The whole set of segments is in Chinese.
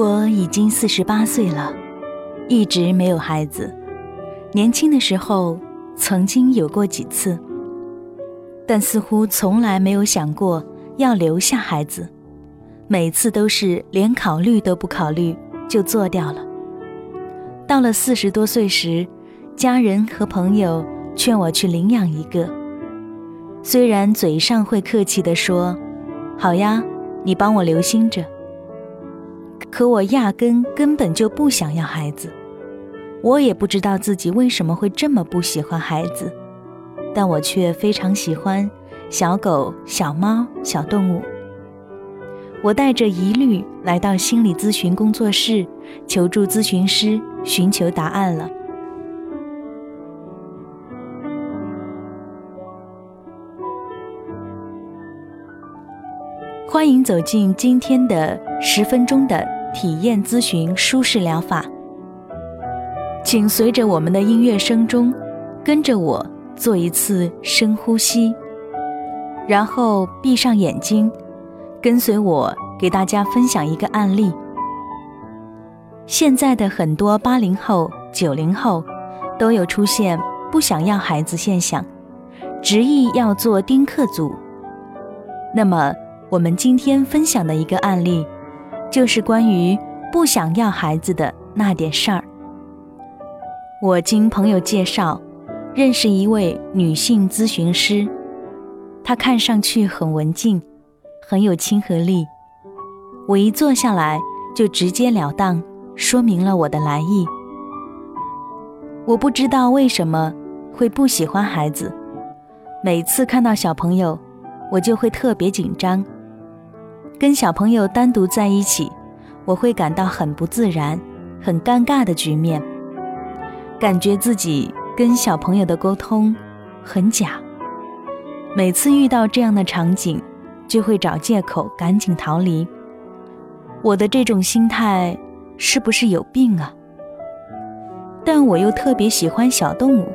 我已经四十八岁了，一直没有孩子。年轻的时候曾经有过几次，但似乎从来没有想过要留下孩子。每次都是连考虑都不考虑就做掉了。到了四十多岁时，家人和朋友劝我去领养一个，虽然嘴上会客气地说：“好呀，你帮我留心着。”可我压根根本就不想要孩子，我也不知道自己为什么会这么不喜欢孩子，但我却非常喜欢小狗、小猫、小动物。我带着疑虑来到心理咨询工作室，求助咨询师，寻求答案了。欢迎走进今天的十分钟的。体验咨询舒适疗法，请随着我们的音乐声中，跟着我做一次深呼吸，然后闭上眼睛，跟随我给大家分享一个案例。现在的很多八零后、九零后都有出现不想要孩子现象，执意要做丁克族。那么，我们今天分享的一个案例。就是关于不想要孩子的那点事儿。我经朋友介绍，认识一位女性咨询师，她看上去很文静，很有亲和力。我一坐下来，就直截了当说明了我的来意。我不知道为什么会不喜欢孩子，每次看到小朋友，我就会特别紧张。跟小朋友单独在一起，我会感到很不自然、很尴尬的局面，感觉自己跟小朋友的沟通很假。每次遇到这样的场景，就会找借口赶紧逃离。我的这种心态是不是有病啊？但我又特别喜欢小动物，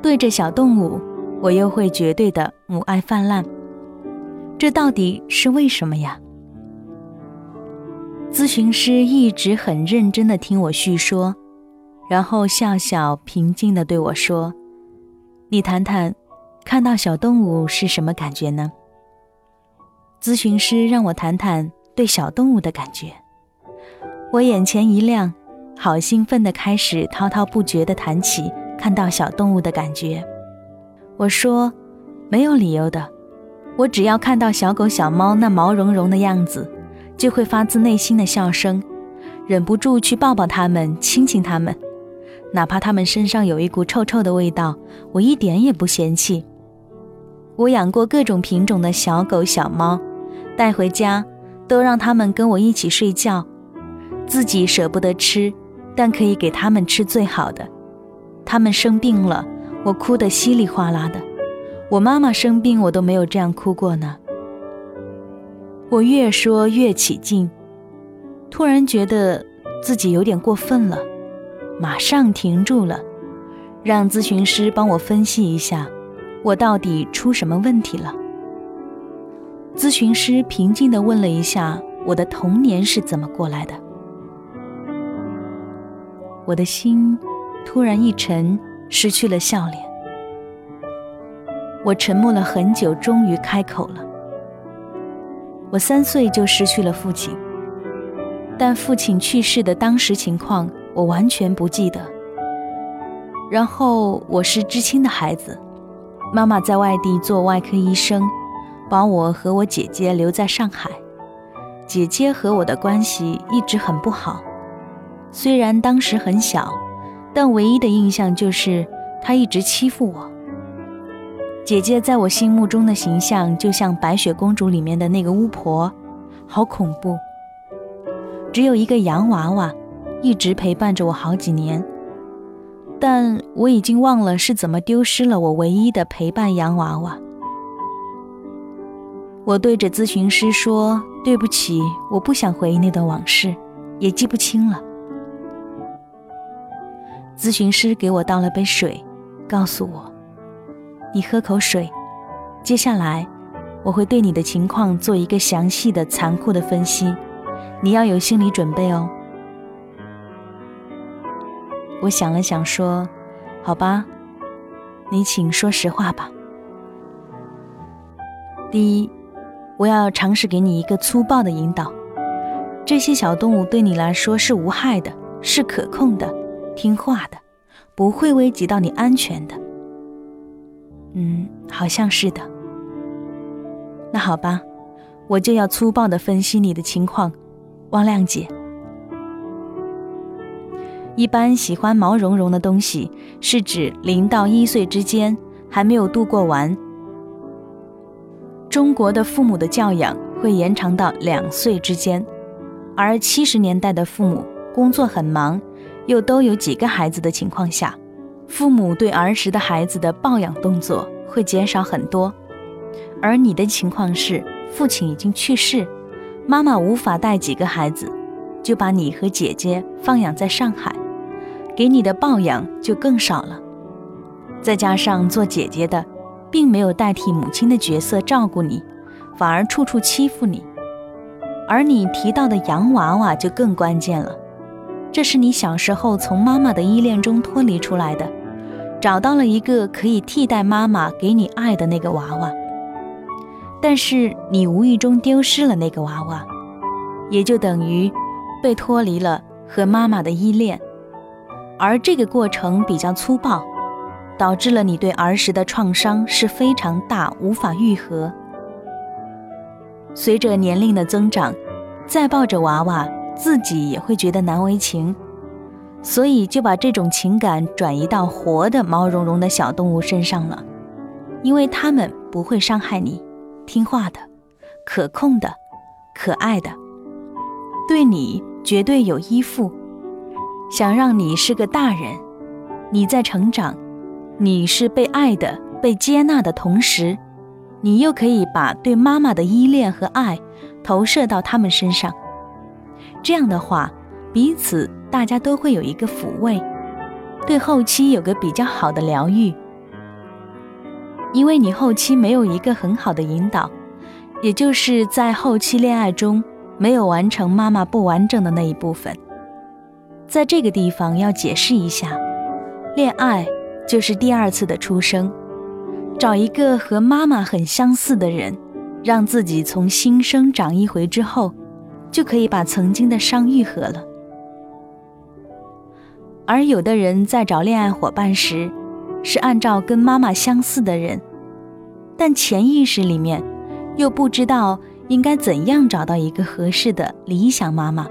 对着小动物，我又会绝对的母爱泛滥。这到底是为什么呀？咨询师一直很认真的听我叙说，然后笑笑平静的对我说：“你谈谈，看到小动物是什么感觉呢？”咨询师让我谈谈对小动物的感觉，我眼前一亮，好兴奋的开始滔滔不绝的谈起看到小动物的感觉。我说：“没有理由的。”我只要看到小狗、小猫那毛茸茸的样子，就会发自内心的笑声，忍不住去抱抱它们、亲亲它们，哪怕它们身上有一股臭臭的味道，我一点也不嫌弃。我养过各种品种的小狗、小猫，带回家都让它们跟我一起睡觉，自己舍不得吃，但可以给它们吃最好的。它们生病了，我哭得稀里哗啦的。我妈妈生病，我都没有这样哭过呢。我越说越起劲，突然觉得自己有点过分了，马上停住了，让咨询师帮我分析一下，我到底出什么问题了。咨询师平静地问了一下我的童年是怎么过来的，我的心突然一沉，失去了笑脸。我沉默了很久，终于开口了。我三岁就失去了父亲，但父亲去世的当时情况我完全不记得。然后我是知青的孩子，妈妈在外地做外科医生，把我和我姐姐留在上海。姐姐和我的关系一直很不好，虽然当时很小，但唯一的印象就是她一直欺负我。姐姐在我心目中的形象就像白雪公主里面的那个巫婆，好恐怖。只有一个洋娃娃，一直陪伴着我好几年，但我已经忘了是怎么丢失了我唯一的陪伴洋娃娃。我对着咨询师说：“对不起，我不想回忆那段往事，也记不清了。”咨询师给我倒了杯水，告诉我。你喝口水，接下来我会对你的情况做一个详细的、残酷的分析，你要有心理准备哦。我想了想，说：“好吧，你请说实话吧。第一，我要尝试给你一个粗暴的引导。这些小动物对你来说是无害的，是可控的，听话的，不会危及到你安全的。嗯，好像是的。那好吧，我就要粗暴的分析你的情况，汪亮姐。”一般喜欢毛茸茸的东西，是指零到一岁之间还没有度过完。中国的父母的教养会延长到两岁之间，而七十年代的父母工作很忙，又都有几个孩子的情况下，父母对儿时的孩子的抱养动作会减少很多。而你的情况是，父亲已经去世，妈妈无法带几个孩子，就把你和姐姐放养在上海。给你的抱养就更少了，再加上做姐姐的，并没有代替母亲的角色照顾你，反而处处欺负你。而你提到的洋娃娃就更关键了，这是你小时候从妈妈的依恋中脱离出来的，找到了一个可以替代妈妈给你爱的那个娃娃，但是你无意中丢失了那个娃娃，也就等于被脱离了和妈妈的依恋。而这个过程比较粗暴，导致了你对儿时的创伤是非常大，无法愈合。随着年龄的增长，再抱着娃娃，自己也会觉得难为情，所以就把这种情感转移到活的毛茸茸的小动物身上了，因为它们不会伤害你，听话的，可控的，可爱的，对你绝对有依附。想让你是个大人，你在成长，你是被爱的、被接纳的同时，你又可以把对妈妈的依恋和爱投射到他们身上。这样的话，彼此大家都会有一个抚慰，对后期有个比较好的疗愈。因为你后期没有一个很好的引导，也就是在后期恋爱中没有完成妈妈不完整的那一部分。在这个地方要解释一下，恋爱就是第二次的出生，找一个和妈妈很相似的人，让自己从新生长一回之后，就可以把曾经的伤愈合了。而有的人在找恋爱伙伴时，是按照跟妈妈相似的人，但潜意识里面又不知道应该怎样找到一个合适的理想妈妈。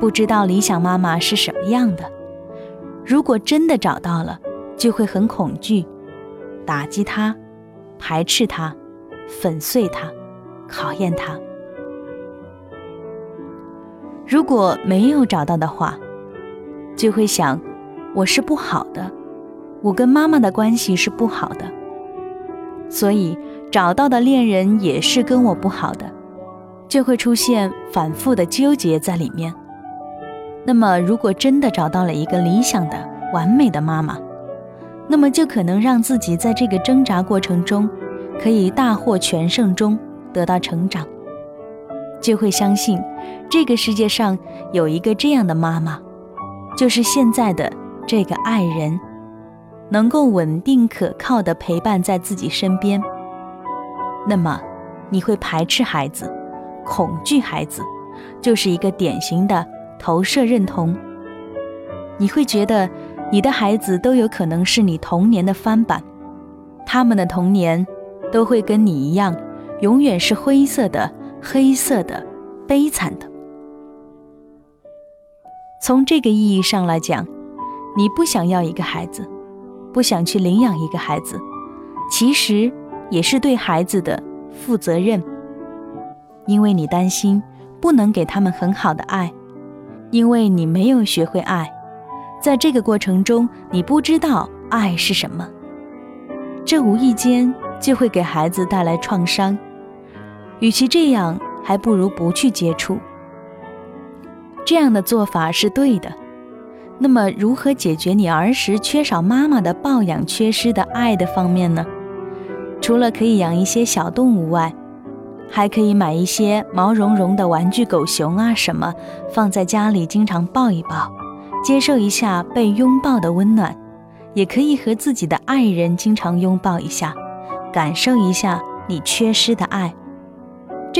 不知道理想妈妈是什么样的，如果真的找到了，就会很恐惧，打击她，排斥她，粉碎她，考验她。如果没有找到的话，就会想，我是不好的，我跟妈妈的关系是不好的，所以找到的恋人也是跟我不好的，就会出现反复的纠结在里面。那么，如果真的找到了一个理想的、完美的妈妈，那么就可能让自己在这个挣扎过程中，可以大获全胜中得到成长，就会相信这个世界上有一个这样的妈妈，就是现在的这个爱人，能够稳定可靠的陪伴在自己身边。那么，你会排斥孩子，恐惧孩子，就是一个典型的。投射认同，你会觉得你的孩子都有可能是你童年的翻版，他们的童年都会跟你一样，永远是灰色的、黑色的、悲惨的。从这个意义上来讲，你不想要一个孩子，不想去领养一个孩子，其实也是对孩子的负责任，因为你担心不能给他们很好的爱。因为你没有学会爱，在这个过程中，你不知道爱是什么，这无意间就会给孩子带来创伤。与其这样，还不如不去接触。这样的做法是对的。那么，如何解决你儿时缺少妈妈的抱养、缺失的爱的方面呢？除了可以养一些小动物外，还可以买一些毛茸茸的玩具狗熊啊什么，放在家里经常抱一抱，接受一下被拥抱的温暖。也可以和自己的爱人经常拥抱一下，感受一下你缺失的爱。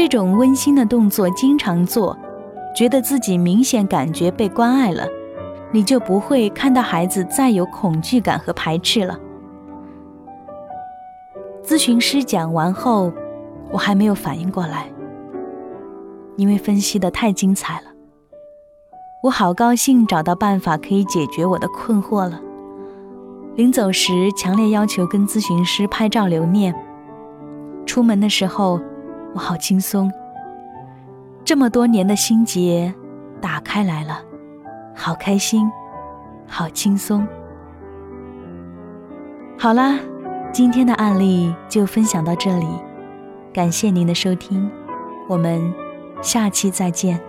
这种温馨的动作经常做，觉得自己明显感觉被关爱了，你就不会看到孩子再有恐惧感和排斥了。咨询师讲完后，我还没有反应过来，因为分析的太精彩了。我好高兴找到办法可以解决我的困惑了。临走时，强烈要求跟咨询师拍照留念。出门的时候，我好轻松。这么多年的心结打开来了，好开心，好轻松。好啦，今天的案例就分享到这里，感谢您的收听，我们下期再见。